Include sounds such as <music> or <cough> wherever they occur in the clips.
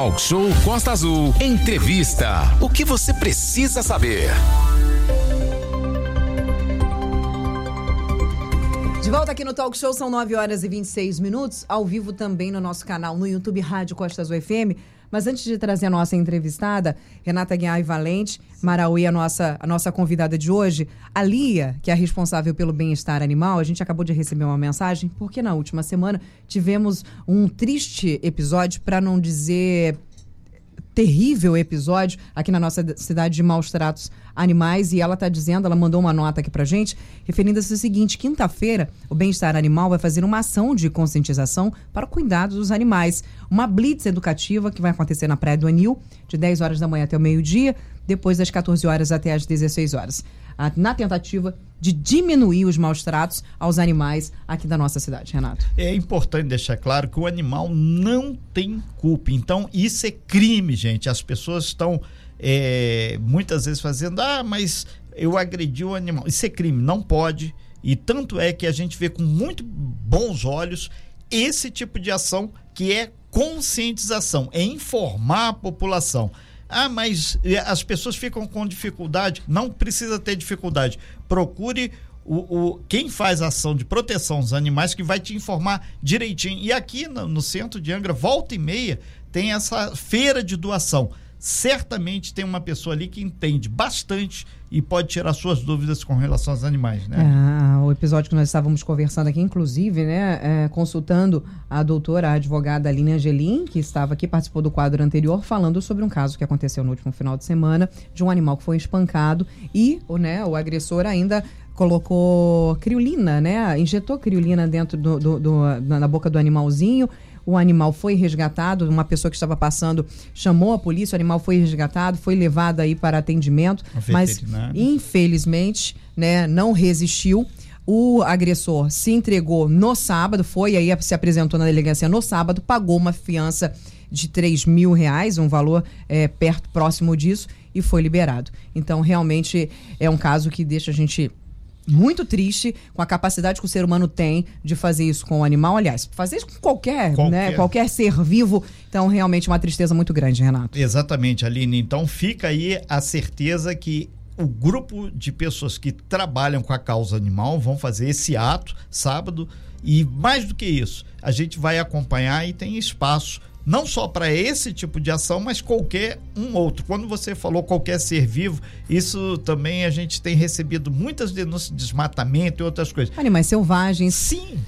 Talk Show Costa Azul. Entrevista. O que você precisa saber? De volta aqui no Talk Show, são 9 horas e 26 minutos, ao vivo também no nosso canal no YouTube Rádio Costa Azul FM. Mas antes de trazer a nossa entrevistada, Renata Guiar Valente, Marauí, a nossa, a nossa convidada de hoje, a Lia, que é responsável pelo bem-estar animal, a gente acabou de receber uma mensagem, porque na última semana tivemos um triste episódio, para não dizer terrível episódio aqui na nossa cidade de maus tratos animais e ela está dizendo, ela mandou uma nota aqui pra gente, referindo-se ao seguinte: quinta-feira, o Bem-Estar Animal vai fazer uma ação de conscientização para o cuidado dos animais. Uma blitz educativa que vai acontecer na Praia do Anil, de 10 horas da manhã até o meio-dia, depois das 14 horas até as 16 horas na tentativa de diminuir os maus tratos aos animais aqui da nossa cidade, Renato. É importante deixar claro que o animal não tem culpa. Então, isso é crime, gente. As pessoas estão é, muitas vezes fazendo, ah, mas eu agredi o animal. Isso é crime, não pode. E tanto é que a gente vê com muito bons olhos esse tipo de ação que é conscientização, é informar a população. Ah, mas as pessoas ficam com dificuldade. Não precisa ter dificuldade. Procure o, o, quem faz ação de proteção dos animais que vai te informar direitinho. E aqui no, no centro de Angra, volta e meia, tem essa feira de doação certamente tem uma pessoa ali que entende bastante e pode tirar suas dúvidas com relação aos animais, né? É, o episódio que nós estávamos conversando aqui, inclusive, né, é, consultando a doutora, a advogada Aline Angelim, que estava aqui, participou do quadro anterior, falando sobre um caso que aconteceu no último final de semana, de um animal que foi espancado e o, né, o agressor ainda colocou criolina, né, injetou criolina dentro do, do, do na boca do animalzinho, o animal foi resgatado, uma pessoa que estava passando chamou a polícia, o animal foi resgatado, foi levado aí para atendimento, mas infelizmente, né, não resistiu. O agressor se entregou no sábado, foi aí se apresentou na delegacia no sábado, pagou uma fiança de 3 mil reais, um valor é, perto, próximo disso, e foi liberado. Então, realmente é um caso que deixa a gente muito triste com a capacidade que o ser humano tem de fazer isso com o animal. Aliás, fazer isso com qualquer, qualquer. Né, qualquer ser vivo. Então, realmente, uma tristeza muito grande, Renato. Exatamente, Aline. Então, fica aí a certeza que o grupo de pessoas que trabalham com a causa animal vão fazer esse ato sábado. E mais do que isso, a gente vai acompanhar e tem espaço não só para esse tipo de ação, mas qualquer um outro. Quando você falou qualquer ser vivo, isso também a gente tem recebido muitas denúncias de desmatamento e outras coisas. Animais selvagens. Sim,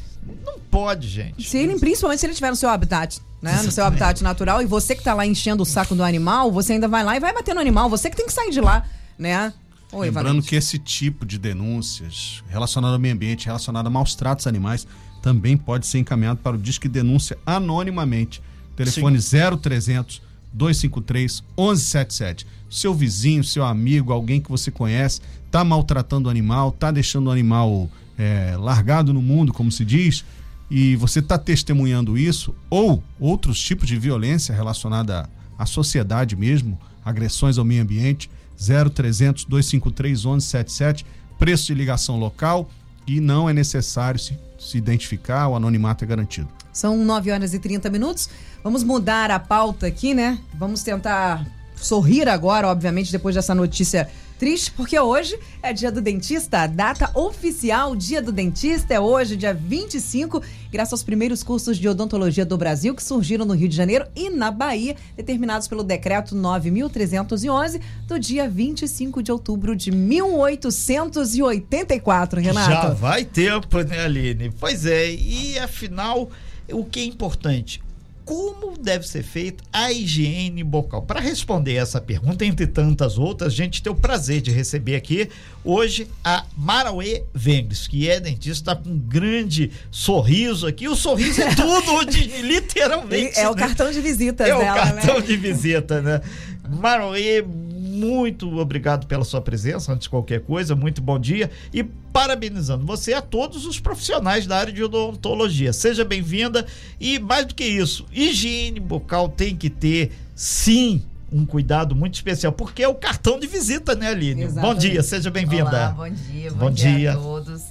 não pode, gente. Se ele, principalmente se ele estiver no seu habitat, né? No seu habitat natural, e você que está lá enchendo o saco do animal, você ainda vai lá e vai bater no animal. Você que tem que sair de lá, né? Oi, Lembrando Valente. que esse tipo de denúncias relacionado ao meio ambiente, relacionado a maus tratos animais, também pode ser encaminhado para o Disque Denúncia anonimamente Telefone Sim. 0300 253 1177. Seu vizinho, seu amigo, alguém que você conhece, está maltratando o animal, está deixando o animal é, largado no mundo, como se diz, e você está testemunhando isso, ou outros tipos de violência relacionada à sociedade mesmo, agressões ao meio ambiente, 0300 253 1177, preço de ligação local e não é necessário se, se identificar, o anonimato é garantido. São 9 horas e 30 minutos. Vamos mudar a pauta aqui, né? Vamos tentar sorrir agora, obviamente, depois dessa notícia triste, porque hoje é dia do dentista. A data oficial dia do dentista é hoje, dia 25, graças aos primeiros cursos de odontologia do Brasil que surgiram no Rio de Janeiro e na Bahia, determinados pelo decreto 9311 do dia 25 de outubro de 1884, Renato. Já vai tempo, né, Aline? Pois é, e afinal, o que é importante? Como deve ser feita a higiene bucal? Para responder essa pergunta, entre tantas outras, a gente tem o prazer de receber aqui hoje a Marauê Vengres, que é dentista, está com um grande sorriso aqui. O sorriso é tudo, <laughs> literalmente. É né? o cartão de visita É dela, o cartão né? de visita, né? Marauê, muito obrigado pela sua presença, antes de qualquer coisa, muito bom dia e parabenizando você a todos os profissionais da área de odontologia. Seja bem-vinda e mais do que isso, higiene bucal tem que ter sim um cuidado muito especial, porque é o cartão de visita, né, Aline? Exatamente. Bom dia, seja bem-vinda. Bom dia, bom, bom dia, dia a todos.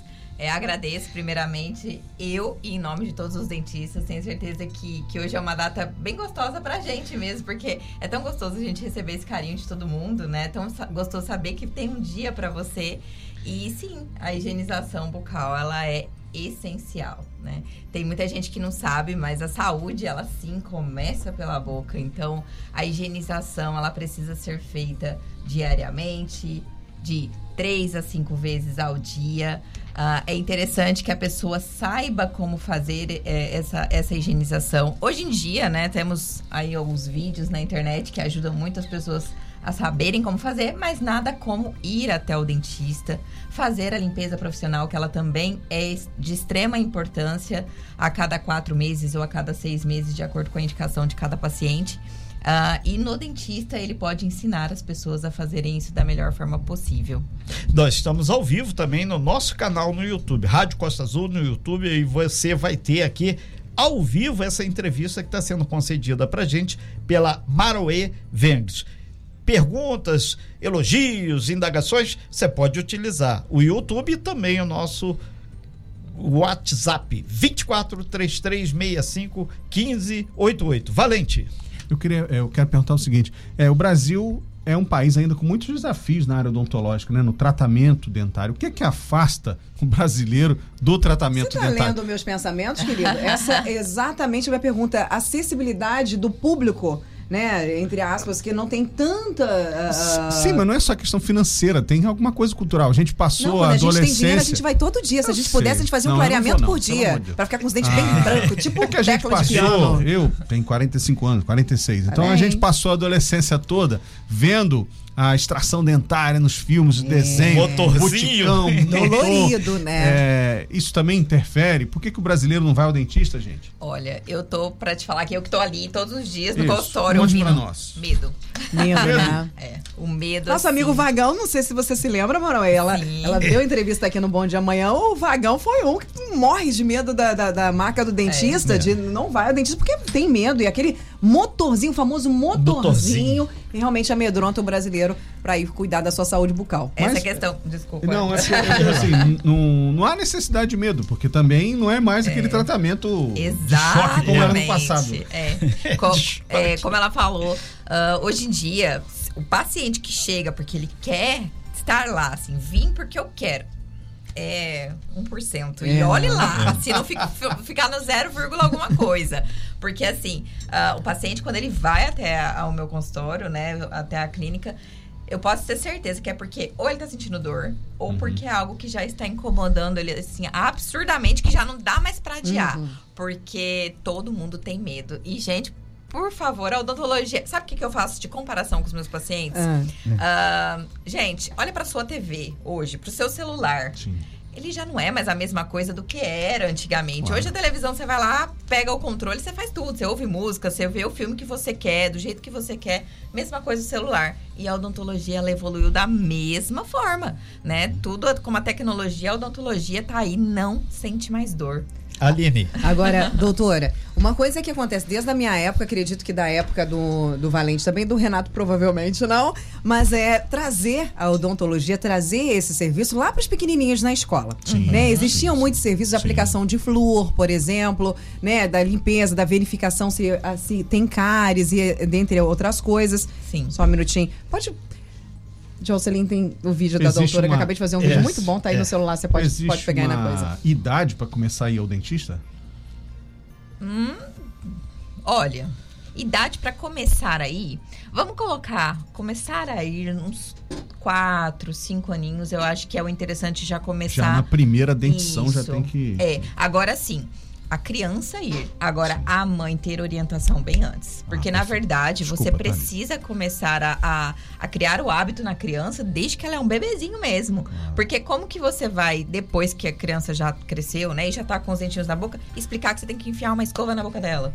É, agradeço primeiramente eu e em nome de todos os dentistas. Tenho certeza que, que hoje é uma data bem gostosa pra gente mesmo, porque é tão gostoso a gente receber esse carinho de todo mundo, né? Tão sa- gostoso saber que tem um dia pra você. E sim, a higienização bucal, ela é essencial, né? Tem muita gente que não sabe, mas a saúde, ela sim começa pela boca. Então, a higienização, ela precisa ser feita diariamente, de três a cinco vezes ao dia. Ah, é interessante que a pessoa saiba como fazer eh, essa, essa higienização. Hoje em dia, né, temos aí alguns vídeos na internet que ajudam muito as pessoas a saberem como fazer, mas nada como ir até o dentista, fazer a limpeza profissional, que ela também é de extrema importância a cada quatro meses ou a cada seis meses, de acordo com a indicação de cada paciente. Ah, e no dentista, ele pode ensinar as pessoas a fazerem isso da melhor forma possível. Nós estamos ao vivo também no nosso canal no YouTube, Rádio Costa Azul no YouTube, e você vai ter aqui ao vivo essa entrevista que está sendo concedida para gente pela Maroê Vendes. Perguntas, elogios, indagações, você pode utilizar o YouTube e também o nosso WhatsApp 24 3365 1588. Valente. Eu, queria, eu quero perguntar o seguinte: é, o Brasil é um país ainda com muitos desafios na área odontológica, né? No tratamento dentário. O que é que afasta o brasileiro do Você tratamento está dentário? lendo meus pensamentos, querido? Essa é exatamente a minha pergunta. Acessibilidade do público, né? Entre aspas, que não tem tanta. ah, Sim, mas não é só questão financeira, tem alguma coisa cultural. A gente passou Não, a a gente adolescência. tem dinheiro, a gente vai todo dia. Se a Eu gente sei. pudesse, a gente fazia Não, um eu não vou, clareamento por dia. Pra ficar com os dentes Ah. bem brancos, tipo É que a gente passou, eu tenho 45 anos, 46. Então a Parabéns. gente passou a adolescência toda vendo a extração dentária nos filmes, o desenho, Motorzinho. boticão. Dolorido, né? É, isso também interfere? Por que, que o brasileiro não vai ao dentista, gente? Olha, eu tô pra te falar que eu que tô ali todos os dias no Isso, consultório conte pra nós. Medo. Medo, né? <laughs> É, o medo. Nosso assim, amigo Vagão, não sei se você se lembra, Manoel. Ela, Sim. ela <laughs> deu entrevista aqui no Bom Dia Amanhã. O Vagão foi um que morre de medo da, da, da marca do dentista, É. de não vai ao dentista porque tem medo. E aquele motorzinho, o famoso motorzinho, que realmente amedronta o brasileiro pra ir cuidar da sua saúde bucal. Essa Mas- questão. Desculpa. Não, é porque, assim, <laughs> não, não há necessidade de medo, porque também não é mais aquele tratamento de choque como era no passado. É. <laughs> Co- é, como ela falou, ah, hoje em dia, o paciente que chega porque ele quer estar lá, assim, vim porque eu quero. É 1%. E É. olhe lá, se não fica- fi- ficar no 0, alguma coisa. Porque, assim, ah, o paciente, quando ele vai até a- ao meu consultório, né, até a clínica, eu posso ter certeza que é porque ou ele tá sentindo dor, ou porque é algo que já está incomodando ele, assim, absurdamente, que já não dá mais pra adiar. Porque todo mundo tem medo. E, gente, por favor, a odontologia. Sabe o que, que eu faço de comparação com os meus pacientes? Ah. Ah, gente, olha pra sua TV hoje, pro seu celular. Sim. Ele já não é mais a mesma coisa do que era antigamente. Claro. Hoje a televisão, você vai lá, pega o controle, você faz tudo. Você ouve música, você vê o filme que você quer, do jeito que você quer. Mesma coisa o celular. E a odontologia, ela evoluiu da mesma forma, né? Tudo como a tecnologia, a odontologia tá aí, não sente mais dor. Aline. Agora, doutora, uma coisa que acontece desde a minha época, acredito que da época do, do Valente, também do Renato provavelmente não, mas é trazer a odontologia, trazer esse serviço lá para os pequenininhos na escola. Sim, né? sim, Existiam sim. muitos serviços de Sim. aplicação de flúor, por exemplo, né? da limpeza, da verificação se, ah, se tem cáries e dentre outras coisas. Sim. Só um minutinho. Pode... Jocelyn tem o vídeo da Existe doutora, que eu uma- acabei de fazer um vídeo É, muito bom, tá aí é. no celular, você pode, Existe pode pegar aí na uma coisa. idade para começar a ir ao dentista? Olha, idade pra começar aí, vamos colocar, começar a ir uns quatro, cinco aninhos, eu acho que é o interessante já começar. Já na primeira dentição já Isso. tem que. É, agora sim. A criança ir. Agora, a mãe ter orientação bem antes. Porque, Ah, na verdade, Desculpa, você precisa começar a, a, a criar o hábito na criança desde que ela é um bebezinho mesmo. Porque como que você vai, depois que a criança já cresceu, né? E já tá com os dentinhos na boca, explicar que você tem que enfiar uma escova na boca dela?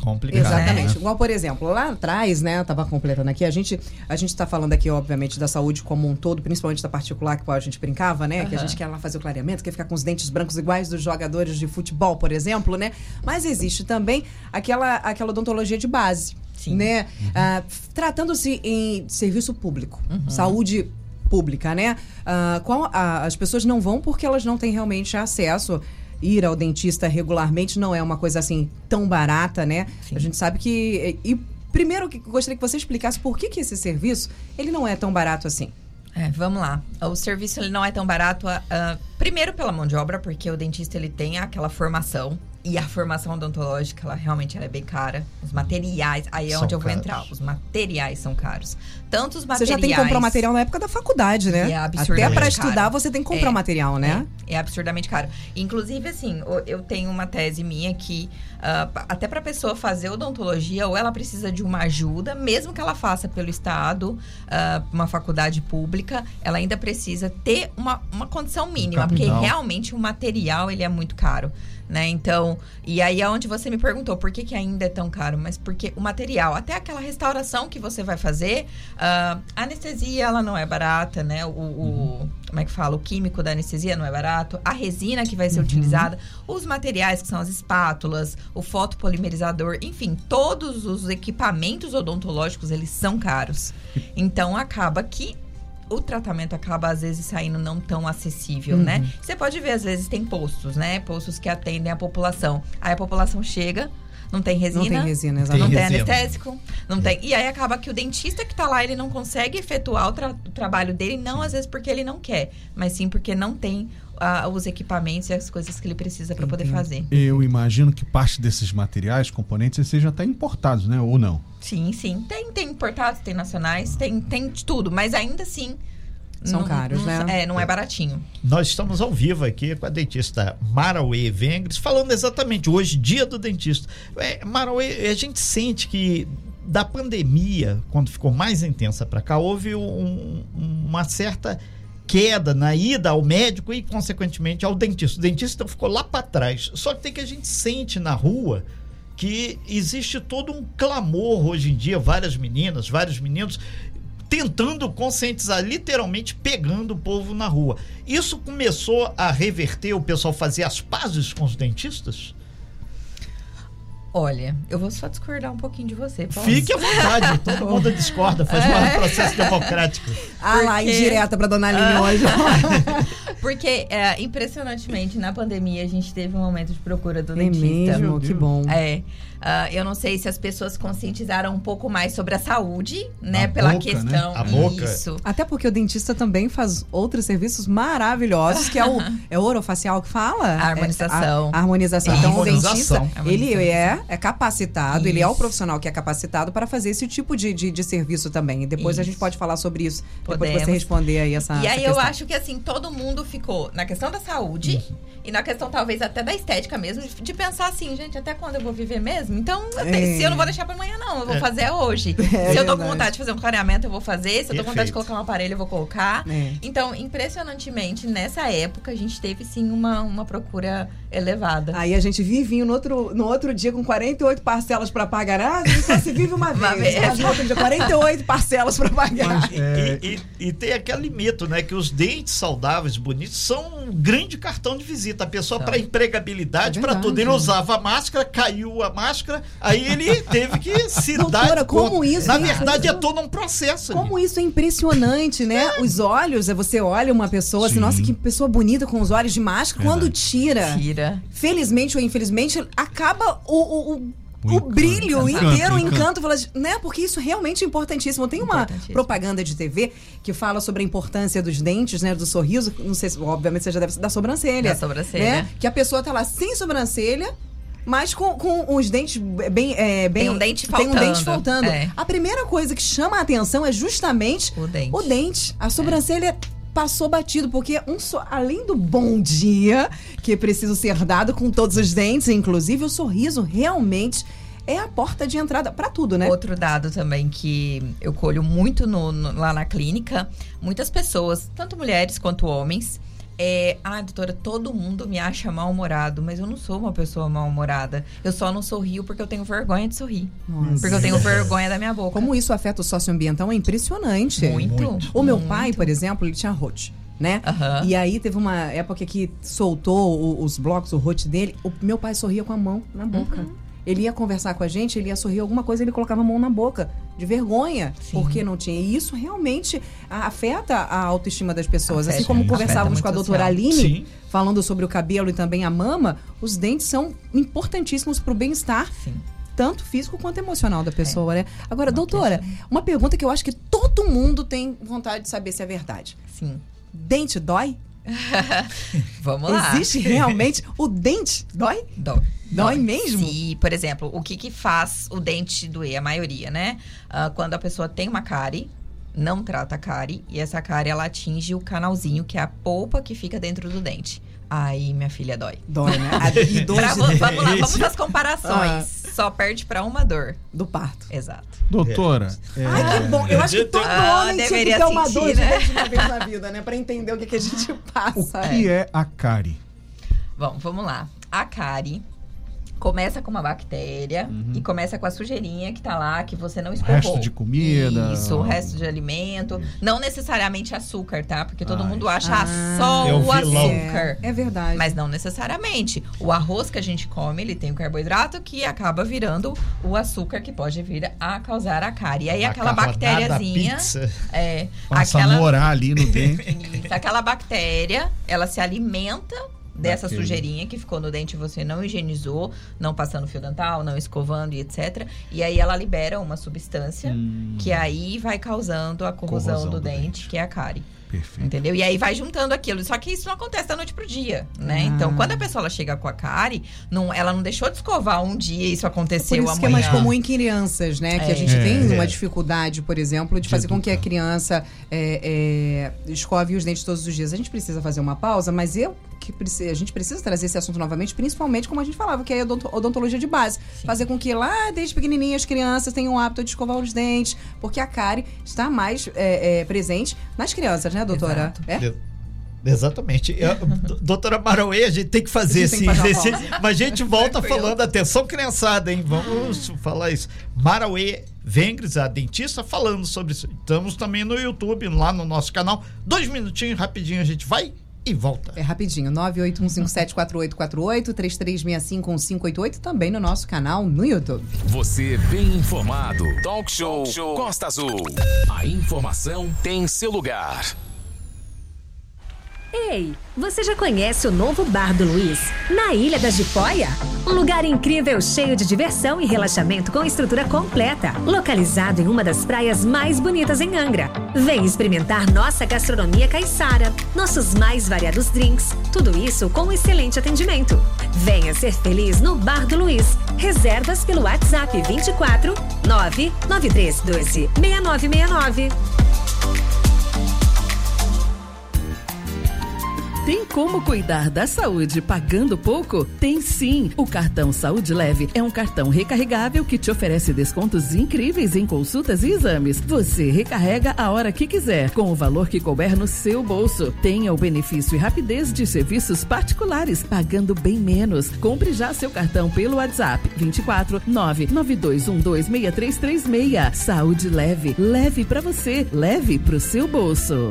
Complicado. Exatamente. né? Igual, por exemplo, lá atrás, né, eu tava completando aqui, a gente, a gente tá falando aqui, obviamente, da saúde como um todo, principalmente da particular, que a gente brincava, né? Que a gente quer lá fazer o clareamento, quer ficar com os dentes brancos iguais dos jogadores de futebol, por exemplo, né? Mas existe também aquela, aquela odontologia de base, Sim. né? Ah, f- Tratando-se em serviço público, Uhum. saúde pública, né? Ah, qual, as pessoas não vão porque elas não têm realmente acesso. Ir ao dentista regularmente não é uma coisa assim tão barata, né? Sim. A gente sabe que. E primeiro que gostaria que você explicasse por que, que esse serviço ele não é tão barato assim. É, vamos lá. O serviço ele não é tão barato, ah, ah, primeiro pela mão de obra, porque o dentista ele tem aquela formação e a formação odontológica ela realmente ela é bem cara. Os materiais, aí é São onde eu vou caros. entrar. Os materiais são caros. Tanto os Você materiais. já tem que comprar material na época da faculdade, né? É Até absurdamente para caro. estudar você tem que comprar É, material, né? É, é absurdamente caro. Inclusive, assim, o- eu tenho uma tese minha que, pa- até para a pessoa fazer odontologia, ou ela precisa de uma ajuda, mesmo que ela faça pelo Estado, ah, uma faculdade pública, ela ainda precisa ter uma, uma condição mínima, porque realmente o material ele é muito caro. Né? Então, e aí é onde você me perguntou por que, que ainda é tão caro, mas porque o material, até aquela restauração que você vai fazer, ah, a anestesia ela não é barata, né? O, o- como é que fala? O químico da anestesia não é barato, a resina que vai ser utilizada, os materiais que são as espátulas, o fotopolimerizador, enfim, todos os equipamentos odontológicos eles são caros. Então acaba que o tratamento acaba às vezes saindo não tão acessível, né? Você pode ver às vezes tem postos, né? Postos que atendem a população. Aí a população chega, não tem resina, Não tem resina, não exatamente. tem resina. anestésico, não tem. E aí acaba que o dentista que tá lá, ele não consegue efetuar o, tra- o trabalho dele, não às vezes porque ele não quer, mas sim porque não tem ah, os equipamentos e as coisas que ele precisa para poder fazer. Eu imagino que parte desses materiais, componentes, sejam até importados, né? Ou não? Sim, sim. Tem, tem importados, tem nacionais, tem, tem de tudo, mas ainda assim. São não- caros, não- né? É, não é baratinho. Nós estamos ao vivo aqui com a dentista Marauê Vengres, falando exatamente hoje, dia do dentista. É, Marauê, a gente sente que da pandemia, quando ficou mais intensa para cá, houve um- uma certa queda na ida ao médico e, consequentemente, ao dentista. O dentista então, ficou lá para trás. Só que tem que a gente sente na rua que existe todo um clamor hoje em dia, várias meninas, vários meninos tentando conscientizar, literalmente pegando o povo na rua. Isso começou a reverter o pessoal fazer as pazes com os dentistas? Olha, eu vou só discordar um pouquinho de você. Posso? Fique à vontade, <laughs> todo mundo discorda, faz um processo democrático. Ah lá, Porque- indireta pra dona Aline hoje. <laughs> Porque, é, impressionantemente, na pandemia a gente teve um aumento de procura do É dentista. mesmo, que bom. É. Ah, eu não sei se as pessoas conscientizaram um pouco mais sobre a saúde, né? A pela boca, né? questão. A boca. Isso. Até porque o dentista também faz outros serviços maravilhosos, que é o, <laughs> é o orofacial que fala? A harmonização. É, a, a harmonização. Isso. Então, o dentista, ele é, é capacitado, ele é o Isso. profissional que é capacitado para fazer esse tipo de, de, de serviço também. E depois a Isso. gente pode falar sobre isso, depois Podemos. você responder aí essa E essa aí eu questão. acho que assim, todo mundo ficou na questão da saúde e na questão talvez até da estética mesmo, de, de pensar assim, gente, até quando eu vou viver mesmo? Então, eu tenho- É. se eu não vou deixar pra amanhã, não, eu vou É. fazer hoje. <laughs> É se eu tô com vontade de fazer um clareamento, eu vou fazer. Se eu tô com vontade de colocar um aparelho, eu vou colocar. É. Então, impressionantemente, nessa época, a gente teve sim uma, uma procura elevada. Aí a gente vive no outro, no outro dia com 48 parcelas para pagar. Ah, a gente só se vive uma <laughs> Uma vez. vez. Mas no outro dia, 48 parcelas para pagar. E, e- e- e tem aquele mito, né? Que os dentes saudáveis, bonitos, são um grande cartão de visita. A pessoa, São. para empregabilidade, É para tudo. Ele usava a máscara, caiu a máscara, aí ele teve que <laughs> se Doutora, dar. como conta. isso Na é verdade, é todo um processo. ali. Como isso é impressionante, né? Os olhos, é você olha uma pessoa assim, Sim. nossa, que pessoa bonita com os olhos de máscara. Quando tira, Tira. Felizmente ou infelizmente, acaba o, o, o- O o encanto. brilho O encanto, inteiro, o o encanto. fala né? Porque isso realmente é importantíssimo. Tem uma Importantíssimo. propaganda de TV que fala sobre a importância dos dentes, né? Do sorriso. Não sei se, obviamente, você já deve ser da sobrancelha. Da sobrancelha. Né? Que a pessoa tá lá sem sobrancelha. Mas com, com os dentes bem, é, bem. Tem um dente Tem um dente faltando. faltando. É. A primeira coisa que chama a atenção é justamente O dente. o dente. A sobrancelha passou batido, porque um só, além do bom dia, que precisa ser dado com todos os dentes, inclusive o sorriso realmente é a porta de entrada pra tudo, né? Outro dado também que eu colho muito no- no- lá na clínica, muitas pessoas, tanto mulheres quanto homens, é, ah, doutora, todo mundo me acha mal-humorado, mas eu não sou uma pessoa mal-humorada. Eu só não sorrio porque eu tenho vergonha de sorrir. Nossa. Porque eu tenho vergonha da minha boca. Como isso afeta o socioambiental é impressionante. Muito. Muito. O meu muito. pai, por exemplo, ele tinha rote. Né? Aham. E aí teve uma época que soltou o- os blocos, o rote dele. O meu pai sorria com a mão na boca. Ele ia conversar com a gente, ele ia sorrir alguma coisa, ele colocava a mão na boca, de vergonha, Sim. porque não tinha. E isso realmente afeta a autoestima das pessoas. Afeta, assim como conversávamos com a doutora. Aline, Sim. falando sobre o cabelo e também a mama, os dentes são importantíssimos para o bem-estar tanto físico quanto emocional da pessoa, né? Agora, doutora, uma pergunta que eu acho que todo mundo tem vontade de saber se é verdade. Sim. Dente dói? <laughs> Vamos lá. Existe realmente o dente dói? Dói. Dói mesmo? Sim, por exemplo, o que que faz o dente doer? A maioria, né? Ah, quando a pessoa tem uma cárie, não trata a cárie, e essa cárie, ela atinge o canalzinho, que é a polpa que fica dentro do dente. Aí, minha filha, dói. Dói, né? <laughs> A- E dor Pra- de vamos lá, vamos às comparações. Só perde pra uma dor. do parto. Exato. Doutora, é, Ai, que bom. Eu acho que todo Ah, homem tinha que deveria ter uma sentir, dor de né? dente uma vez na vida, né? Pra entender o que, que a gente o passa. que é a cárie? Bom, vamos lá. A cárie começa com uma bactéria e começa com a sujeirinha que tá lá, que você não escovou. Resto de comida. Isso, o resto de alimento. Não necessariamente açúcar, tá? Porque todo Ah, mundo isso. acha Ah, só é o o açúcar. É, é verdade. Mas não necessariamente. O arroz que a gente come, ele tem o carboidrato que acaba virando o açúcar que pode vir a causar a cárie. E aí aquela Macarronada, bactériazinha, pizza. é, Passa a aquela morar ali no dente. <laughs> isso, aquela bactéria, ela se alimenta dessa Daquele. sujeirinha que ficou no dente e você não higienizou, não passando fio dental, não escovando e etc. E aí ela libera uma substância Hum, que aí vai causando a corrosão, Corrosão do, do dente, dente. que é a cárie. perfeito. Entendeu? E aí vai juntando aquilo. Só que isso não acontece da noite pro dia, né? Ah. Então, quando a pessoa ela chega com a cárie, não, ela não deixou de escovar um dia e isso Por aconteceu isso que é amanhã. mais comum em crianças, né? Que a É. gente tem É. uma dificuldade, por exemplo, de, De fazer com que a educar. criança é, é, escove os dentes todos os dias. A gente precisa fazer uma pausa, mas eu que a gente precisa trazer esse assunto novamente, principalmente como a gente falava, que é a odonto- odontologia de base. Fazer com que lá, desde pequenininha, as crianças tenham o hábito de escovar os dentes, porque a cárie está mais é, é, presente nas crianças, né, doutora? Exato. É? Exatamente. Eu- doutora Marauê, a gente tem que fazer A gente esse, que esse-. Mas a gente <laughs> volta Tranquilo. falando, atenção, criançada, hein? Vamos falar isso. Marauê Vengres, a dentista, falando sobre isso. Estamos também no YouTube, lá no nosso canal. Dois minutinhos, rapidinho, a gente vai e volta. É rapidinho, 981574848, 33651588, também no nosso canal no YouTube. Você bem informado. Talk Show Costa Azul. A informação tem seu lugar. Ei, você já conhece o novo Bar do Luiz? Na Ilha da Jipoia? Um lugar incrível, cheio de diversão e relaxamento com estrutura completa. Localizado em uma das praias mais bonitas em Angra. Vem experimentar nossa gastronomia caiçara, nossos mais variados drinks, tudo isso com excelente atendimento. Venha ser feliz no Bar do Luiz. Reservas pelo WhatsApp 24 99312 6969. Tem como cuidar da saúde pagando pouco? Tem sim! O cartão Saúde Leve é um cartão recarregável que te oferece descontos incríveis em consultas e exames. Você recarrega a hora que quiser, com o valor que couber no seu bolso. Tenha o benefício e rapidez de serviços particulares, pagando bem menos. Compre já seu cartão pelo WhatsApp 24 992126336. Saúde Leve, leve pra você, leve pro seu bolso.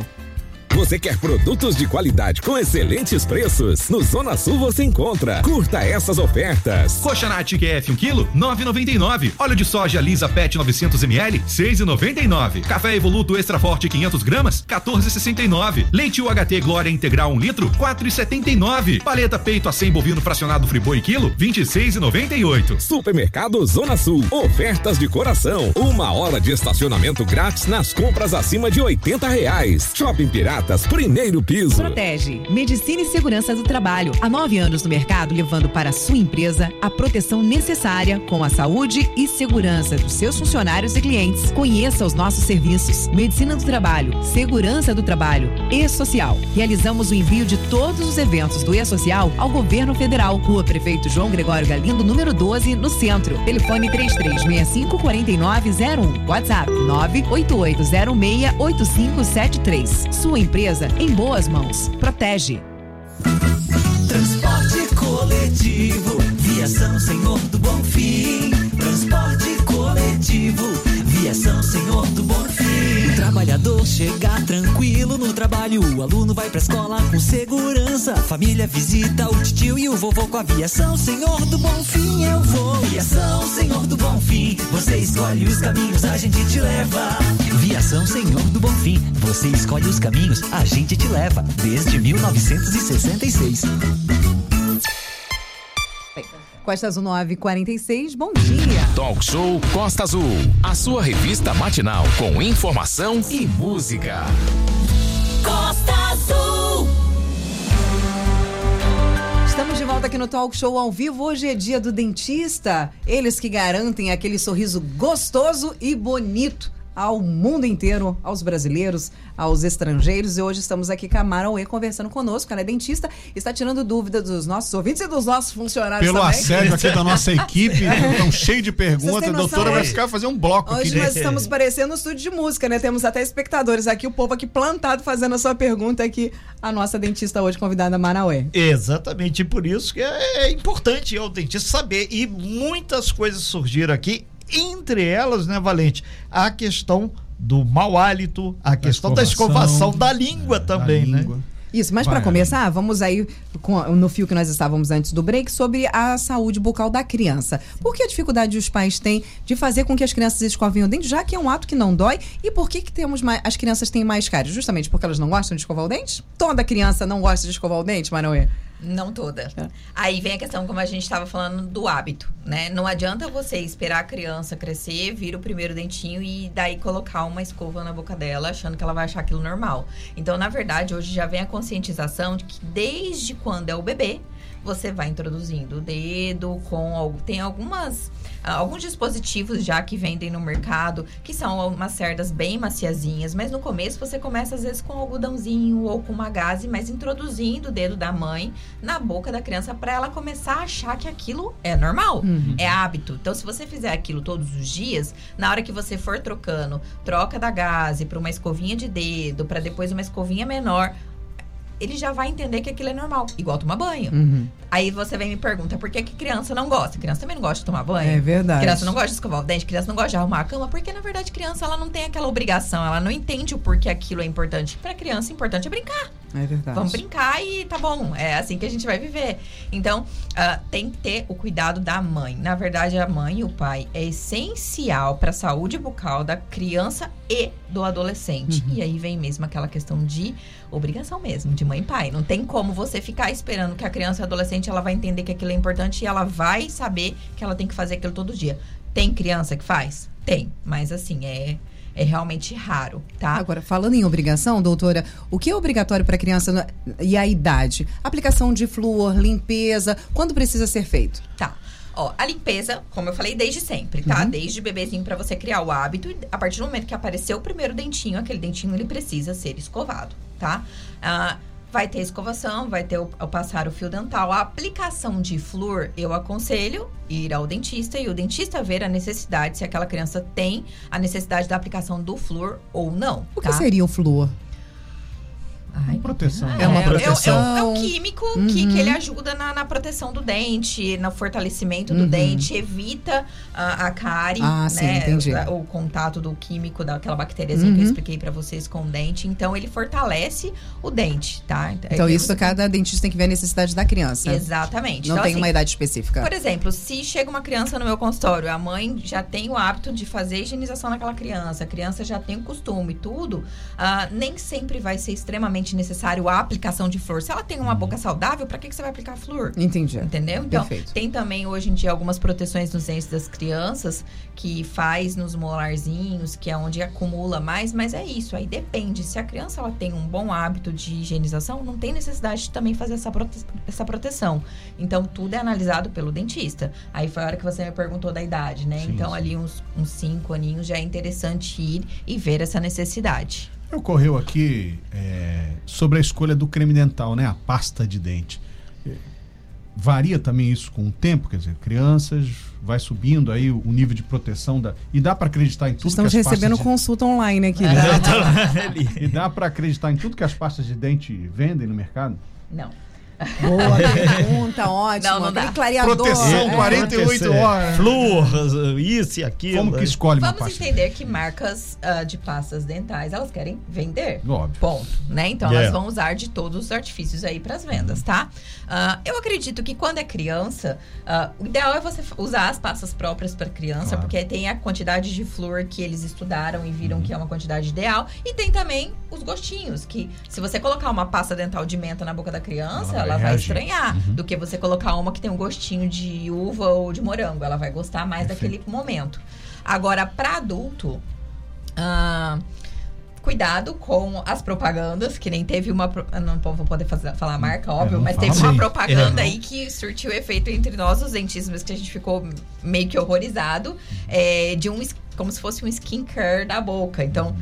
Você quer produtos de qualidade com excelentes preços? No Zona Sul você encontra. Curta essas ofertas. Coxa Nat QF 1 kg, 9,99. Óleo de soja Lisa Pet 900 ml, 6,99. Café Evoluto Extra Forte 500 gramas, 14,69. Leite UHT Glória Integral 1 litro, 4,79. Paleta peito a 100 bovino fracionado Friboi quilo, 26,98. Supermercado Zona Sul. Ofertas de coração. Uma hora de estacionamento grátis nas compras acima de 80 reais. Shopping Primeiro piso. Protege. Medicina e Segurança do Trabalho. Há nove anos no mercado, levando para sua empresa a proteção necessária com a saúde e segurança dos seus funcionários e clientes. Conheça os nossos serviços. Medicina do Trabalho, Segurança do Trabalho e Social. Realizamos o envio de todos os eventos do E-Social ao Governo Federal. Rua Prefeito João Gregório Galindo, número 12, no centro. Telefone 3365-4901. WhatsApp 98806-8573. Sua empresa em boas mãos. Protege. Transporte coletivo, via São Senhor do Bom Fim. Transporte coletivo, via São Senhor do Bom Fim. O trabalhador chega tranquilo no trabalho. O aluno vai pra escola com segurança. Família visita o tio e o vovô com aviação. Senhor do Bom Fim, eu vou. Viação, Senhor do Bom Fim. Você escolhe os caminhos, a gente te leva. Viação, Senhor do Bom Fim. Você escolhe os caminhos, a gente te leva. Desde 1966. Costa Azul 946, bom dia. Talk Show Costa Azul. A sua revista matinal com informação e música. Costa Azul. Estamos de volta aqui no Talk Show ao vivo. Hoje é dia do dentista. Eles que garantem aquele sorriso gostoso e bonito ao mundo inteiro, aos brasileiros, aos estrangeiros. E hoje estamos aqui com a Mara Uê conversando conosco. Ela é dentista, está tirando dúvidas dos nossos ouvintes e dos nossos funcionários Pelo também. assédio aqui da nossa <laughs> equipe, estão cheio de perguntas. A doutora vai ficar fazer um bloco aqui. Hoje de- nós estamos parecendo um estúdio de música, né? Temos até espectadores aqui, o povo aqui plantado fazendo a sua pergunta aqui. A nossa dentista hoje convidada, Maraué. Exatamente, e por isso que é, é importante o dentista saber. E muitas coisas surgiram aqui, entre elas, né, Valente? A questão do mau hálito, a questão da escovação da língua também, né? Isso, mas para começar, vamos aí com- no fio que nós estávamos antes do break sobre a saúde bucal da criança. Por que a dificuldade os pais têm de fazer com que as crianças escovem o dente, já que é um ato que não dói? E por que, que temos mais, as crianças têm mais cáries? Justamente porque elas não gostam de escovar o dente? Toda criança não gosta de escovar o dente, Manoel? Não toda. Aí vem a questão, como a gente estava falando, do hábito, né? Não adianta você esperar a criança crescer, vir o primeiro dentinho e daí colocar uma escova na boca dela, achando que ela vai achar aquilo normal. Então, na verdade, hoje já vem a conscientização de que desde quando é o bebê, você vai introduzindo o dedo com tem algumas ah, alguns dispositivos já que vendem no mercado que são umas cerdas bem maciazinhas, mas no começo você começa às vezes com algodãozinho ou com uma gaze, mas introduzindo o dedo da mãe na boca da criança para ela começar a achar que aquilo é normal, Uhum. é hábito. Então se você fizer aquilo todos os dias, na hora que você for trocando, troca da gaze para uma escovinha de dedo, para depois uma escovinha menor, ele já vai entender que aquilo é normal, igual tomar banho. Uhum. Aí você vem e me pergunta por que, que criança não gosta? Criança também não gosta de tomar banho. É verdade. Criança não gosta de escovar o dente, criança não gosta de arrumar a cama, porque na verdade criança ela não tem aquela obrigação, ela não entende o porquê aquilo é importante. Pra criança, o importante é brincar. É verdade. Vamos brincar e tá bom, é assim que a gente vai viver. Então, ah, tem que ter o cuidado da mãe. Na verdade, a mãe e o pai é essencial para a saúde bucal da criança e do adolescente. Uhum. E aí vem mesmo aquela questão de obrigação mesmo, de mãe e pai. Não tem como você ficar esperando que a criança e adolescente ela vai entender que aquilo é importante e ela vai saber que ela tem que fazer aquilo todo dia. Tem criança que faz? Tem, mas assim, é é realmente raro, tá? Agora, falando em obrigação, doutora, o que é obrigatório para a criança e a idade? Aplicação de flúor, limpeza, quando precisa ser feito? Tá. Ó, a limpeza, como eu falei, desde sempre, tá? Uhum. Desde bebezinho pra você criar o hábito. A partir do momento que apareceu o primeiro dentinho, aquele dentinho ele precisa ser escovado, tá? Ah, vai ter escovação, vai ter o, o passar o fio dental. A aplicação de flúor, eu aconselho ir ao dentista e o dentista ver a necessidade, se aquela criança tem a necessidade da aplicação do flúor ou não. O que tá? seria o flúor? Ai, proteção. É uma é, proteção. É, é um químico que, Uhum. que ele ajuda na, na proteção do dente, no fortalecimento do Uhum. dente, evita a, a cárie, Ah, sim, né? entendi. O, o contato do químico, daquela bactériazinha que eu Uhum. expliquei pra vocês com o dente. Então, ele fortalece o dente, tá? Então, isso cada dentista tem que ver a necessidade da criança. Exatamente. Não Então, tem assim, uma idade específica. Por exemplo, se chega uma criança no meu consultório, a mãe já tem o hábito de fazer higienização naquela criança, a criança já tem o costume e tudo, ah, nem sempre vai ser extremamente necessário a aplicação de flúor. Se ela tem uma boca saudável, pra que, que você vai aplicar flúor? Entendi. Entendeu? Então, Perfeito. tem também hoje em dia algumas proteções nos dentes das crianças que faz nos molarzinhos, que é onde acumula mais, mas é isso. Aí depende. Se a criança ela tem um bom hábito de higienização, não tem necessidade de também fazer essa, prote- essa proteção. Então, tudo é analisado pelo dentista. Aí foi a hora que você me perguntou da idade, né? Sim, então, sim. ali uns, uns cinco aninhos já é interessante ir e ver essa necessidade. Ocorreu aqui é, sobre a escolha do creme dental, né? A pasta de dente. É, Varia também isso com o tempo, quer dizer, crianças vai subindo aí o, o nível de proteção da e dá para acreditar em tudo Estamos que as recebendo de- consulta online aqui. É. <laughs> né? e dá para acreditar em tudo que as pastas de dente vendem no mercado? Não. Boa <laughs> pergunta, ótimo. Não, não dá. clareador. Proteção, é. 48 horas. Flúor, isso e aquilo. Como que escolhe uma Vamos pasta? entender que marcas ah, de pastas dentais, elas querem vender. Óbvio. Ponto, né? Então Yeah. elas vão usar de todos os artifícios aí para as vendas, tá? Ah, eu acredito que quando é criança, ah, o ideal é você usar as pastas próprias para criança, Claro. porque tem a quantidade de flúor que eles estudaram e viram Uhum. que é uma quantidade ideal, e tem também os gostinhos, que se você colocar uma pasta dental de menta na boca da criança, Ela vai vai, estranhar, Uhum. do que você colocar uma que tem um gostinho de uva ou de morango, ela vai gostar mais Perfeito. daquele momento. Agora, para adulto, ah, cuidado com as propagandas, que nem teve uma. Não vou poder fazer- falar a marca, óbvio, mas teve uma propaganda aí que surtiu efeito entre nós, os dentistas, que a gente ficou meio que horrorizado, é, de um. como se fosse um skincare da boca. Então,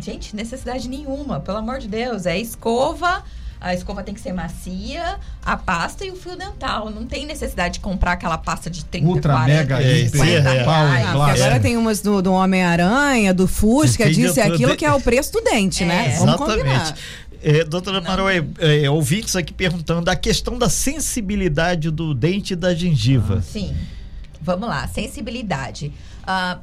gente, necessidade nenhuma, pelo amor de Deus. É escova. A escova tem que ser macia, a pasta e o fio dental. Não tem necessidade de comprar aquela pasta de 30, Ultra 40, mega É, hiper 50 é, reais. Agora tem umas do, do Homem-Aranha, do Fusca, de disse aquilo que é o preço do dente, né? É. Vamos combinar. Exatamente. É, doutora Maroé, é, ouvintes aqui perguntando a questão da sensibilidade do dente e da gengiva. Sim. Vamos lá, sensibilidade. Ah,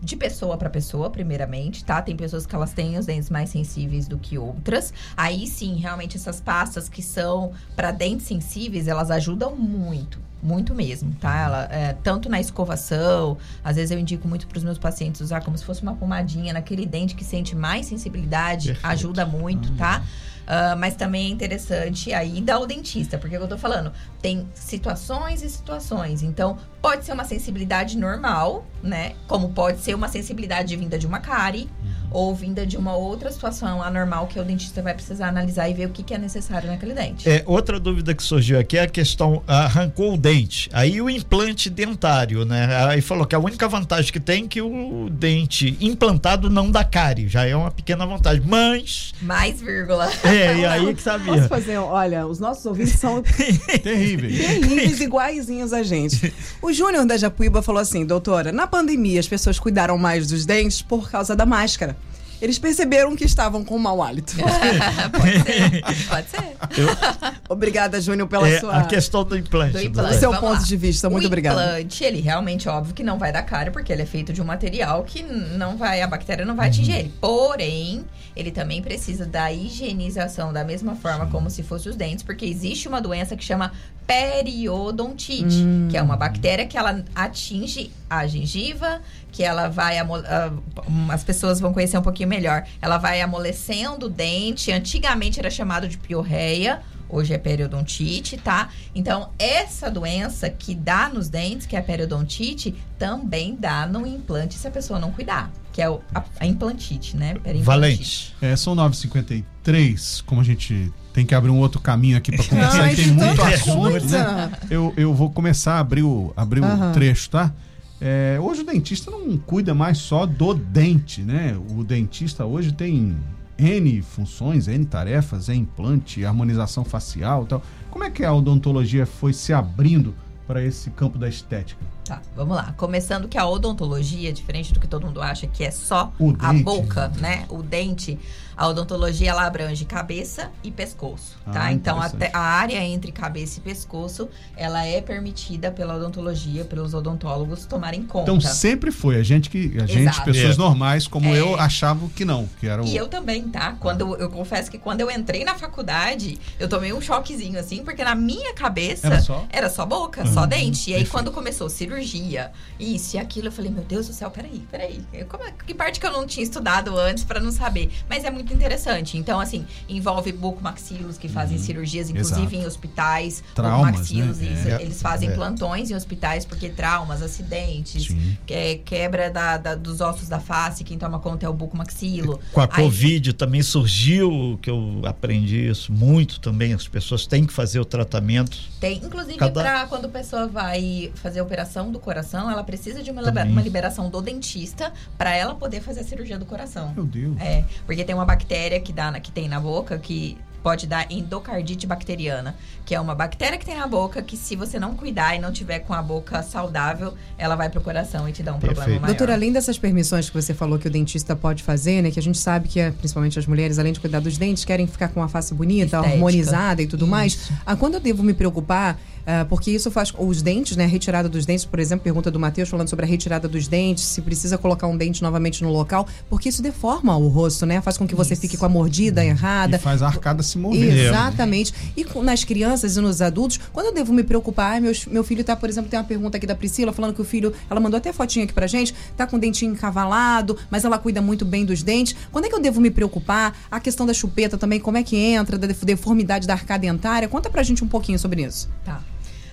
de pessoa para pessoa, primeiramente, tá? Tem pessoas que elas têm os dentes mais sensíveis do que outras. Aí sim, realmente essas pastas que são para dentes sensíveis, elas ajudam muito. Muito mesmo, tá? Ela, é, tanto na escovação, às vezes eu indico muito para os meus pacientes usar como se fosse uma pomadinha naquele dente que sente mais sensibilidade, Perfeito. ajuda muito, tá? Ah, mas também é interessante aí dar o dentista, porque é o que eu tô falando, tem situações e situações. Então, pode ser uma sensibilidade normal, né? Como pode ser uma sensibilidade vinda de uma cárie ou vinda de uma outra situação anormal que o dentista vai precisar analisar e ver o que, que é necessário naquele dente. É, outra dúvida que surgiu aqui é a questão, arrancou o dente, aí o implante dentário, né? Aí falou que a única vantagem que tem é que o dente implantado não dá cárie, já é uma pequena vantagem, mas Mais vírgula. é, e aí que Posso sabia. fazer, olha, os nossos ouvintes são <laughs> Terríveis. terríveis, iguaizinhos a gente. O Júnior da Japuíba falou assim, doutora, na pandemia as pessoas cuidaram mais dos dentes por causa da máscara. Eles perceberam que estavam com mau hálito. <laughs> pode ser, pode ser. Obrigada, Júnior, pela É, sua... a questão do implante. Do doutora. implante. Do seu Vamos ponto lá. de vista. Muito o obrigada. implante, ele realmente, óbvio que não vai dar cárie, porque ele é feito de um material que não vai, a bactéria não vai atingir ele. Porém, ele também precisa da higienização da mesma forma como se fosse os dentes, porque existe uma doença que chama periodontite, que é uma bactéria que ela atinge a gengiva, que ela vai ah, as pessoas vão conhecer um pouquinho melhor. Ela vai amolecendo o dente. Antigamente era chamado de piorreia, hoje é periodontite, tá? Então, essa doença que dá nos dentes, que é a periodontite, também dá no implante se a pessoa não cuidar, que é o- a, a implantite, né? Valente. É, são 9h53, como a gente tem que abrir um outro caminho aqui para <laughs> conversar, Ai, e tem muito assunto, né? Eu, eu vou começar a abrir o, abrir Aham. o trecho, tá? É, hoje o dentista não cuida mais só do dente, né? O dentista hoje tem N funções, N tarefas, é implante, harmonização facial e tal. Como é que a odontologia foi se abrindo para esse campo da estética? Tá, vamos lá. Começando que a odontologia, diferente do que todo mundo acha que é só O a dente. boca, né? O dente, a odontologia ela abrange cabeça e pescoço, tá? Ah, então interessante. até a área entre cabeça e pescoço, ela é permitida pela odontologia, pelos odontólogos tomarem conta. Então sempre foi a gente que a gente Exato. pessoas É. normais como É. eu achava que não, que era o E eu também, tá? Quando eu confesso que quando eu entrei na faculdade, eu tomei um choquezinho assim, porque na minha cabeça Era só? era só boca, só dente. E aí perfeito. quando começou cirurgia, isso e aquilo, eu falei, meu Deus do céu, peraí, peraí. Como é, que parte que eu não tinha estudado antes pra não saber? Mas é muito interessante. Então, assim, envolve bucomaxilos que fazem cirurgias, inclusive Exato. em hospitais. Traumas, bucomaxilos, né? isso, É. Eles fazem É. plantões em hospitais porque traumas, acidentes, que- quebra da- da- dos ossos da face, quem toma conta é o bucomaxilo. Com a Aí- Covid também surgiu, que eu aprendi isso muito também, as pessoas têm que fazer o tratamento. Tem, inclusive, Cada- pra quando a pessoa vai fazer a operação do coração, ela precisa de uma, Também. liber- uma liberação do dentista pra ela poder fazer a cirurgia do coração. Meu Deus. É, porque tem uma bactéria que, dá na- que tem na boca que pode dar endocardite bacteriana, que é uma bactéria que tem na boca que se você não cuidar e não tiver com a boca saudável, ela vai pro coração e te dá um problema maior. Doutora, além dessas permissões que você falou que o dentista pode fazer, né? Que a gente sabe que, é, principalmente as mulheres, além de cuidar dos dentes, querem ficar com a face bonita, Estética. harmonizada e tudo mais. Isso. Ah, quando eu devo me preocupar? Ah, porque isso faz os dentes, né? A retirada dos dentes, por exemplo, pergunta do Matheus falando sobre a retirada dos dentes, se precisa colocar um dente novamente no local, porque isso deforma o rosto, né? Faz com que você fique com a mordida errada. E faz a arcada se mover. Exatamente. E com- nas crianças e nos adultos, quando eu devo me preocupar? Ai, meus- meu filho tá, por exemplo, tem uma pergunta aqui da Priscila falando que o filho, ela mandou até fotinha aqui pra gente, tá com o dentinho encavalado, mas ela cuida muito bem dos dentes. Quando é que eu devo me preocupar? A questão da chupeta também, como é que entra, da def- deformidade da arcada dentária? Conta pra gente um pouquinho sobre isso. Tá.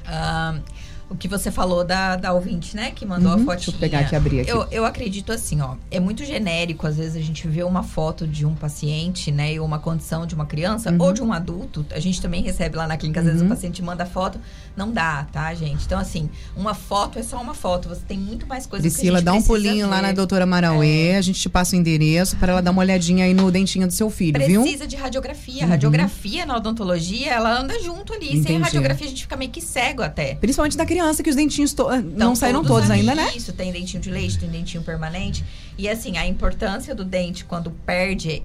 Um, o que você falou da, da ouvinte, né? Que mandou Uhum, a fotinha. deixa eu pegar aqui e abrir aqui. Eu, eu acredito assim, ó. É muito genérico, às vezes, a gente vê uma foto de um paciente, né? E uma condição de uma criança Uhum. ou de um adulto. A gente também recebe lá na clínica, às vezes Uhum. o paciente manda foto. Não dá, tá, gente? Então, assim, uma foto é só uma foto. Você tem muito mais coisas Priscila, que a gente dá um precisa pulinho lá ver. na doutora Marauê, a gente te passa o endereço para ela dar uma olhadinha aí no dentinho do seu filho, viu? Precisa de radiografia. Uhum. Radiografia na odontologia, ela anda junto ali. Sem Entendi. radiografia, a gente fica meio que cego até. Principalmente da criança, que os dentinhos to- não Então, saíram todos ali, ainda, né? Isso, tem dentinho de leite, tem dentinho permanente. E assim, a importância do dente quando perde é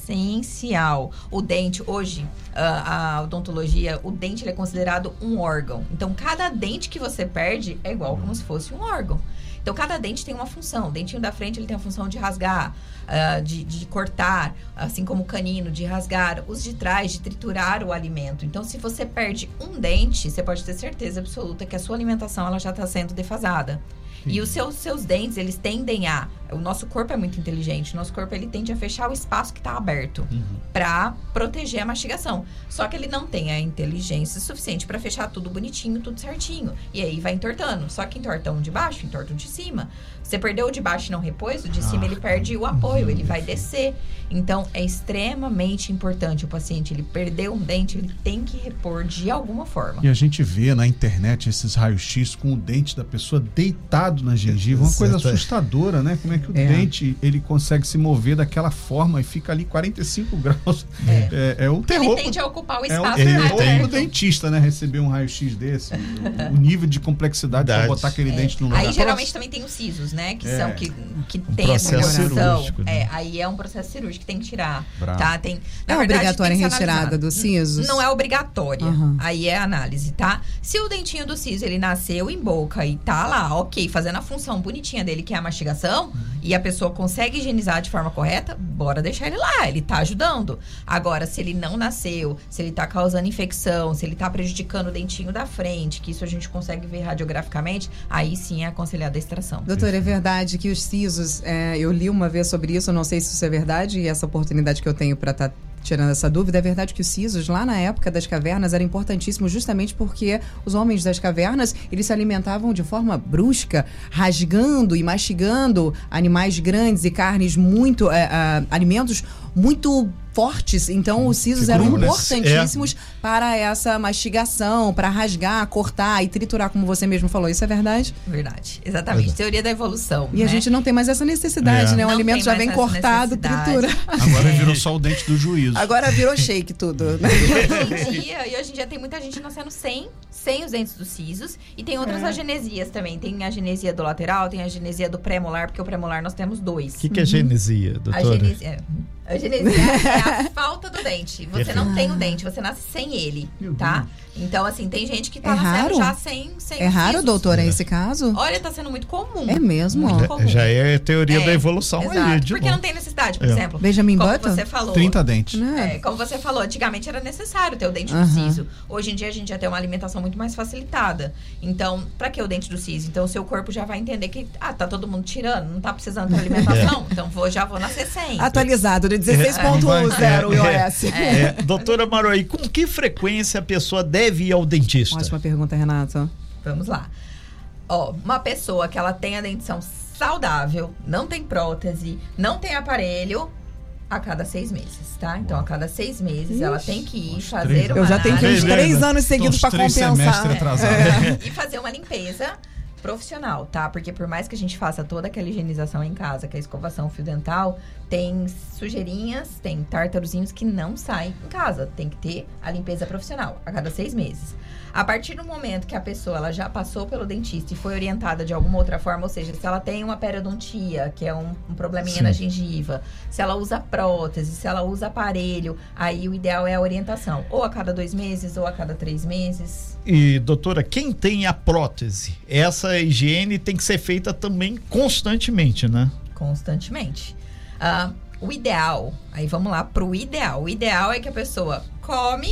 essencial. O dente, hoje, a, a odontologia, o dente é considerado um órgão. Então, cada dente que você perde é igual como se fosse um órgão. Então, cada dente tem uma função. O dentinho da frente ele tem a função de rasgar, ah, de, de cortar, assim como o canino, de rasgar. Os de trás, de triturar o alimento. Então, se você perde um dente, você pode ter certeza absoluta que a sua alimentação ela já está sendo defasada. E os seus, seus dentes, eles tendem a. O nosso corpo é muito inteligente. O nosso corpo ele tende a fechar o espaço que está aberto para proteger a mastigação. Só que ele não tem a inteligência suficiente para fechar tudo bonitinho, tudo certinho. E aí vai entortando. Só que entorta um de baixo, entorta um de cima. Você perdeu o de baixo e não repôs, o de cima ele perde o apoio, ele vai descer. Então é extremamente importante o paciente, ele perdeu um dente, ele tem que repor de alguma forma. E a gente vê na internet esses raios-x com o dente da pessoa deitado na gengiva. Uma coisa assustadora, né? Como é que o É. dente ele consegue se mover daquela forma e fica ali 45 <laughs> graus. É, é, um terror. Ele tende a ocupar o É um espaço ele mais terror aberto. dentista, né? Receber um raio-x desse. O, o nível de complexidade pra Verdade. botar aquele dente no lugar. Aí geralmente também tem os sisos, né? Que É. são que, que tem essa processo condição. cirúrgico, né? É, aí é um processo cirúrgico que tem que tirar. Bravo. Tá? Tem, na É verdade, obrigatória tem a que ser retirada dos sisos? Não é obrigatória. Aham. Aí é a análise, tá? Se o dentinho do siso ele nasceu em boca e tá lá, ok, fazendo a função bonitinha dele, que é a mastigação, e a pessoa consegue higienizar de forma correta, bora deixar ele lá, ele tá ajudando. Agora, se ele não nasceu, se ele tá causando infecção, se ele tá prejudicando o dentinho da frente, que isso a gente consegue ver radiograficamente, aí sim é aconselhada a extração. Doutora, verdade que os sisos, é, eu li uma vez sobre isso, não sei se isso é verdade, e essa oportunidade que eu tenho para estar tirando essa dúvida, é verdade que os sisos, lá na época das cavernas, eram importantíssimos justamente porque os homens das cavernas, eles se alimentavam de forma brusca, rasgando e mastigando animais grandes e carnes muito, é, ah, alimentos muito fortes. Então, os sisos eram importantíssimos para essa mastigação, para rasgar, cortar e triturar, como você mesmo falou. Isso é verdade? Verdade, exatamente. Teoria da evolução. E né? a gente não tem mais essa necessidade, É. né? O Não alimento já vem cortado, tritura. Agora virou só o dente do juízo. Agora virou shake tudo, né? E hoje em dia, e hoje em dia tem muita gente nascendo sem, sem os dentes dos sisos. E tem É. outras agenesias também. Tem a genesia do lateral, tem a genesia do pré-molar, porque o pré-molar nós temos dois. O que, que é genesia, doutora? a genesia é a <laughs> falta do dente. Você não tem o dente, você nasce sem ele, tá? Então, assim, tem gente que tá É nascendo raro? já sem, sem É raro, sisos. doutora, esse caso? Olha, tá sendo muito comum. É mesmo? Muito comum. Já é teoria É, da evolução Exato. aí, de Porque novo. não tem necessidade, por É. exemplo. Benjamin como Button? você falou. 30 dentes. Né? É, como você falou, antigamente era necessário ter o dente Aham. do siso. Hoje em dia a gente já tem uma alimentação muito mais facilitada. Então, pra que o dente do siso? Então, o seu corpo já vai entender que, ah, tá todo mundo tirando, não tá precisando ter <laughs> alimentação, então vou, já vou nascer sem. Atualizado, de 16.0 o iOS. É, doutora Maroí, com que frequência a pessoa deve ir ao dentista? Ótima pergunta, Renato. Vamos lá. Ó, uma pessoa que ela tem a dentição saudável, não tem prótese, não tem aparelho, a cada seis meses, tá? Então, a cada seis meses, ela tem que ir fazer três uma Eu já tenho que ir uns três anos seguidos para compensar. semestres atrasados. <laughs> e fazer uma limpeza profissional, tá? Porque por mais que a gente faça toda aquela higienização em casa, que é a escovação fio dental, tem sujeirinhas, tem tártarozinhos que não saem em casa. Tem que ter a limpeza profissional a cada seis meses. A partir do momento que a pessoa ela já passou pelo dentista e foi orientada de alguma outra forma, ou seja, se ela tem uma periodontia, que é um, um probleminha Sim. na gengiva, se ela usa prótese, se ela usa aparelho, aí o ideal é a orientação. Ou a cada dois meses, ou a cada três meses. E, doutora, quem tem a prótese, essa higiene tem que ser feita também constantemente, né? constantemente. Ah, o ideal, aí vamos lá pro ideal. O ideal é que a pessoa come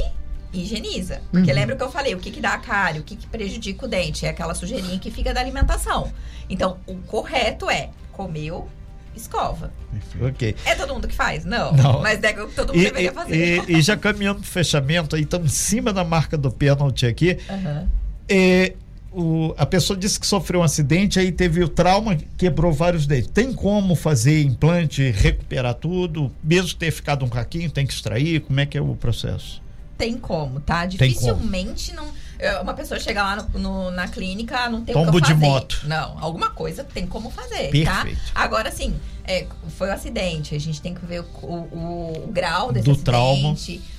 e higieniza. Porque Uhum. lembra que eu falei, o que, que dá a cárie, o que, que prejudica o dente? É aquela sujeirinha que fica da alimentação. Então, o correto é comeu, escova. Ok. É todo mundo que faz? Não. Não. Mas é o que todo mundo E, deveria fazer. e- e já caminhando pro fechamento, aí estamos em cima da marca do pênalti aqui. Aham. É, o- a pessoa disse que sofreu um acidente, aí teve o trauma, quebrou vários dentes. Tem como fazer implante, recuperar tudo? Mesmo ter ficado um caquinho, tem que extrair? Como é que é o processo? Tem como, tá? Tem como. Dificilmente não. é, Uma pessoa chega lá no- no- na clínica, não tem Tombo de fazer. moto. Não, alguma coisa tem como fazer, Perfeito. tá? Agora, sim, é, foi um acidente, a gente tem que ver o, o- o grau desse Do acidente, trauma.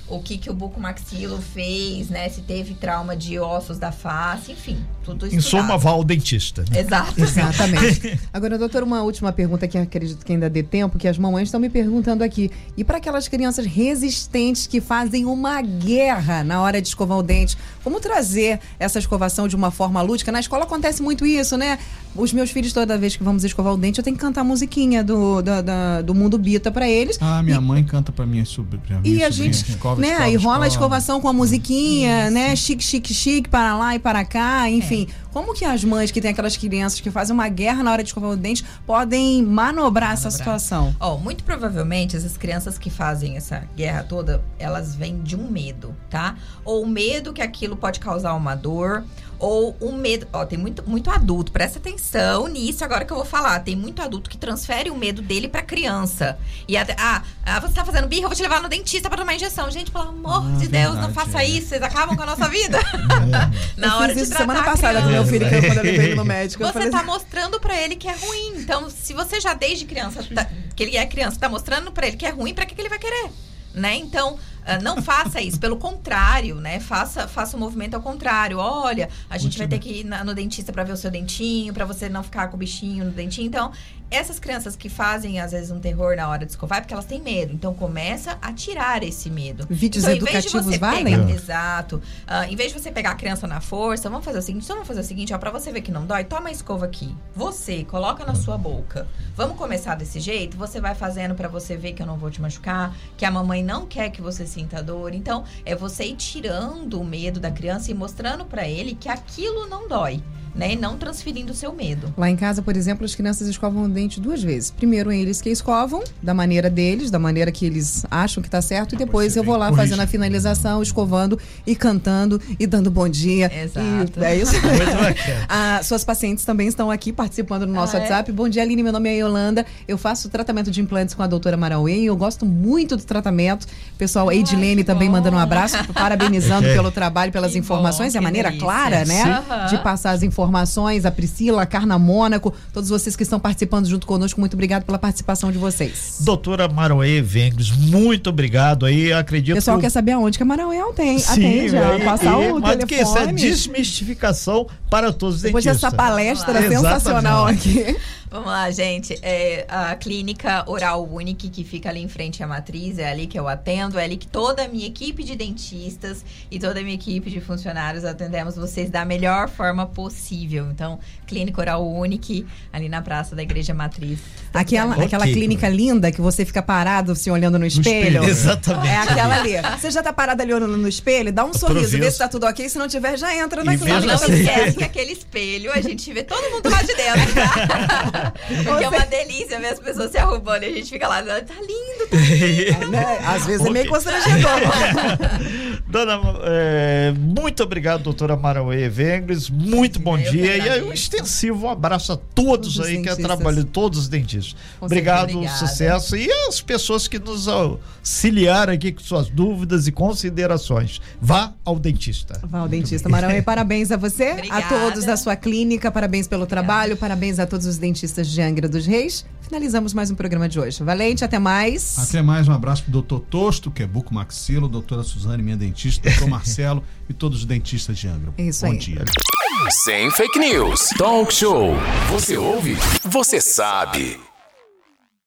o que, que o bucomaxilo fez, né? Se teve trauma de ossos da face, enfim, tudo Em suma, estudado. vá ao dentista. né? Exato. Exatamente. <laughs> Agora, doutor, uma última pergunta que acredito que ainda dê tempo, que as mamães estão me perguntando aqui. E para aquelas crianças resistentes que fazem uma guerra na hora de escovar o dente, como trazer essa escovação de uma forma lúdica? Na escola acontece muito isso, né? Os meus filhos, toda vez que vamos escovar o dente, eu tenho que cantar a musiquinha do, da- da- do Mundo Bita para eles. Ah, minha mãe canta pra minha sobrinha. minha E a gente, Escova, né, escova, aí rola a escova. escovação com a musiquinha, né, chique, chique, chique, para lá e para cá, enfim. Como que as mães que têm aquelas crianças que fazem uma guerra na hora de escovar o dente podem manobrar, essa situação? Ó, muito provavelmente essas crianças que fazem essa guerra toda, elas vêm de um medo, tá? Ou medo que aquilo pode causar uma dor, ou um medo. Ó, tem muito, muito adulto, presta atenção nisso agora que eu vou falar. Tem muito adulto que transfere o medo dele pra criança. E até, ah, ah, você tá fazendo birra, eu vou te levar no dentista pra tomar injeção. Gente, pelo amor Ah, de Deus, não faça é. isso, vocês acabam com a nossa vida. <laughs> Na Eu hora fiz de isso tratar semana a passada com meu criança. filho, que eu- quando eu levei ele no <laughs> médico. Você falei tá assim, mostrando pra ele que é ruim. Então, se você já desde criança, tá- que ele é criança, tá mostrando pra ele que é ruim, pra que, que ele vai querer? Né? Então, ah, não faça isso. Pelo contrário, né? Faça, faça o movimento ao contrário. Olha, a gente vai ter que ir na- no dentista pra ver o seu dentinho, pra você não ficar com o bichinho no dentinho. Então, essas crianças que fazem, às vezes, um terror na hora de escovar, é porque elas têm medo. Então, começa a tirar esse medo. Vídeos então, em vez de educativos você valem? pegar- Exato. Ah, em vez de você pegar a criança na força, vamos fazer o seguinte, então vamos fazer o seguinte, ó, pra você ver que não dói, toma a escova aqui. Você, coloca na sua boca. Vamos começar desse jeito? Você vai fazendo pra você ver que eu não vou te machucar, que a mamãe não quer que você sinta dor. Então, é você ir tirando o medo da criança e mostrando pra ele que aquilo não dói, né? E não transferindo o seu medo. Lá em casa, por exemplo, as crianças escovam o dente duas vezes. Primeiro eles que escovam, da maneira deles, da maneira que eles acham que tá certo, e depois você eu vou lá corrigir. fazendo a finalização, escovando e cantando e dando bom dia. Exato. E é isso. <laughs> <laughs> Ah, suas pacientes também estão aqui participando do nosso Ah, é? WhatsApp. Bom dia, Aline. Meu nome é Yolanda. Eu faço tratamento de implantes com a doutora Marauê e eu gosto muito do tratamento. Pessoal, a Edilene também bom. mandando um abraço, <laughs> parabenizando pelo trabalho, pelas Que informações bom, e a maneira delícia. clara, né? De passar as informações. A Priscila, a Carna Mônaco, todos vocês que estão participando junto conosco, muito obrigado pela participação de vocês. Doutora Maroê Vengres, muito obrigado aí. O Acredito pessoal que. quer saber aonde que a Marauê tem. Sim, atende, ó, e- passar e o do que isso, é telefone. desmistificação para todos os Depois dentistas. dessa palestra lá. sensacional aqui. Vamos lá, gente. É a clínica Oral Unique, que fica ali em frente à matriz, é ali que eu atendo, é ali que toda a minha equipe de dentistas e toda a minha equipe de funcionários atendemos vocês da melhor forma possível. Então, Clínica Oral Unique, ali na Praça da Igreja Matriz. Aquela, aquela clínica linda que você fica parado se olhando no espelho. espelho. Exatamente. É aquela ali. <laughs> Você já tá parado ali olhando no espelho, dá um sorriso, vê Aproveita. se tá tudo ok. Se não tiver, já entra na E clínica. não assim- esquece que aquele espelho, a gente vê todo mundo lá de dentro, tá? <laughs> Porque é uma delícia ver as pessoas se arrumando e a gente fica lá, tá lindo, <laughs> né? Às vezes é meio constrangedor. <laughs> Dona, é, muito obrigado, doutora Marauê Vengres. Muito bom Eu dia. E aí, um extensivo abraço a todos, Todos os aí que trabalham, todos os dentistas. Com Obrigado, certeza. sucesso. E as pessoas que nos auxiliaram aqui com suas dúvidas e considerações. Vá ao dentista. Val, dentista Marão, parabéns a você, <laughs> Obrigada. a todos da sua clínica, parabéns pelo trabalho, parabéns a todos os dentistas de Angra dos Reis. Finalizamos mais um programa de hoje. Valente, até mais. Até mais, um abraço pro doutor Tosto, que é buco maxilo, doutora Suzane, minha dentista, doutor <laughs> Marcelo e todos os dentistas de Angra. É isso Bom aí. dia. Sem fake news. Talk show. Você ouve? Você sabe.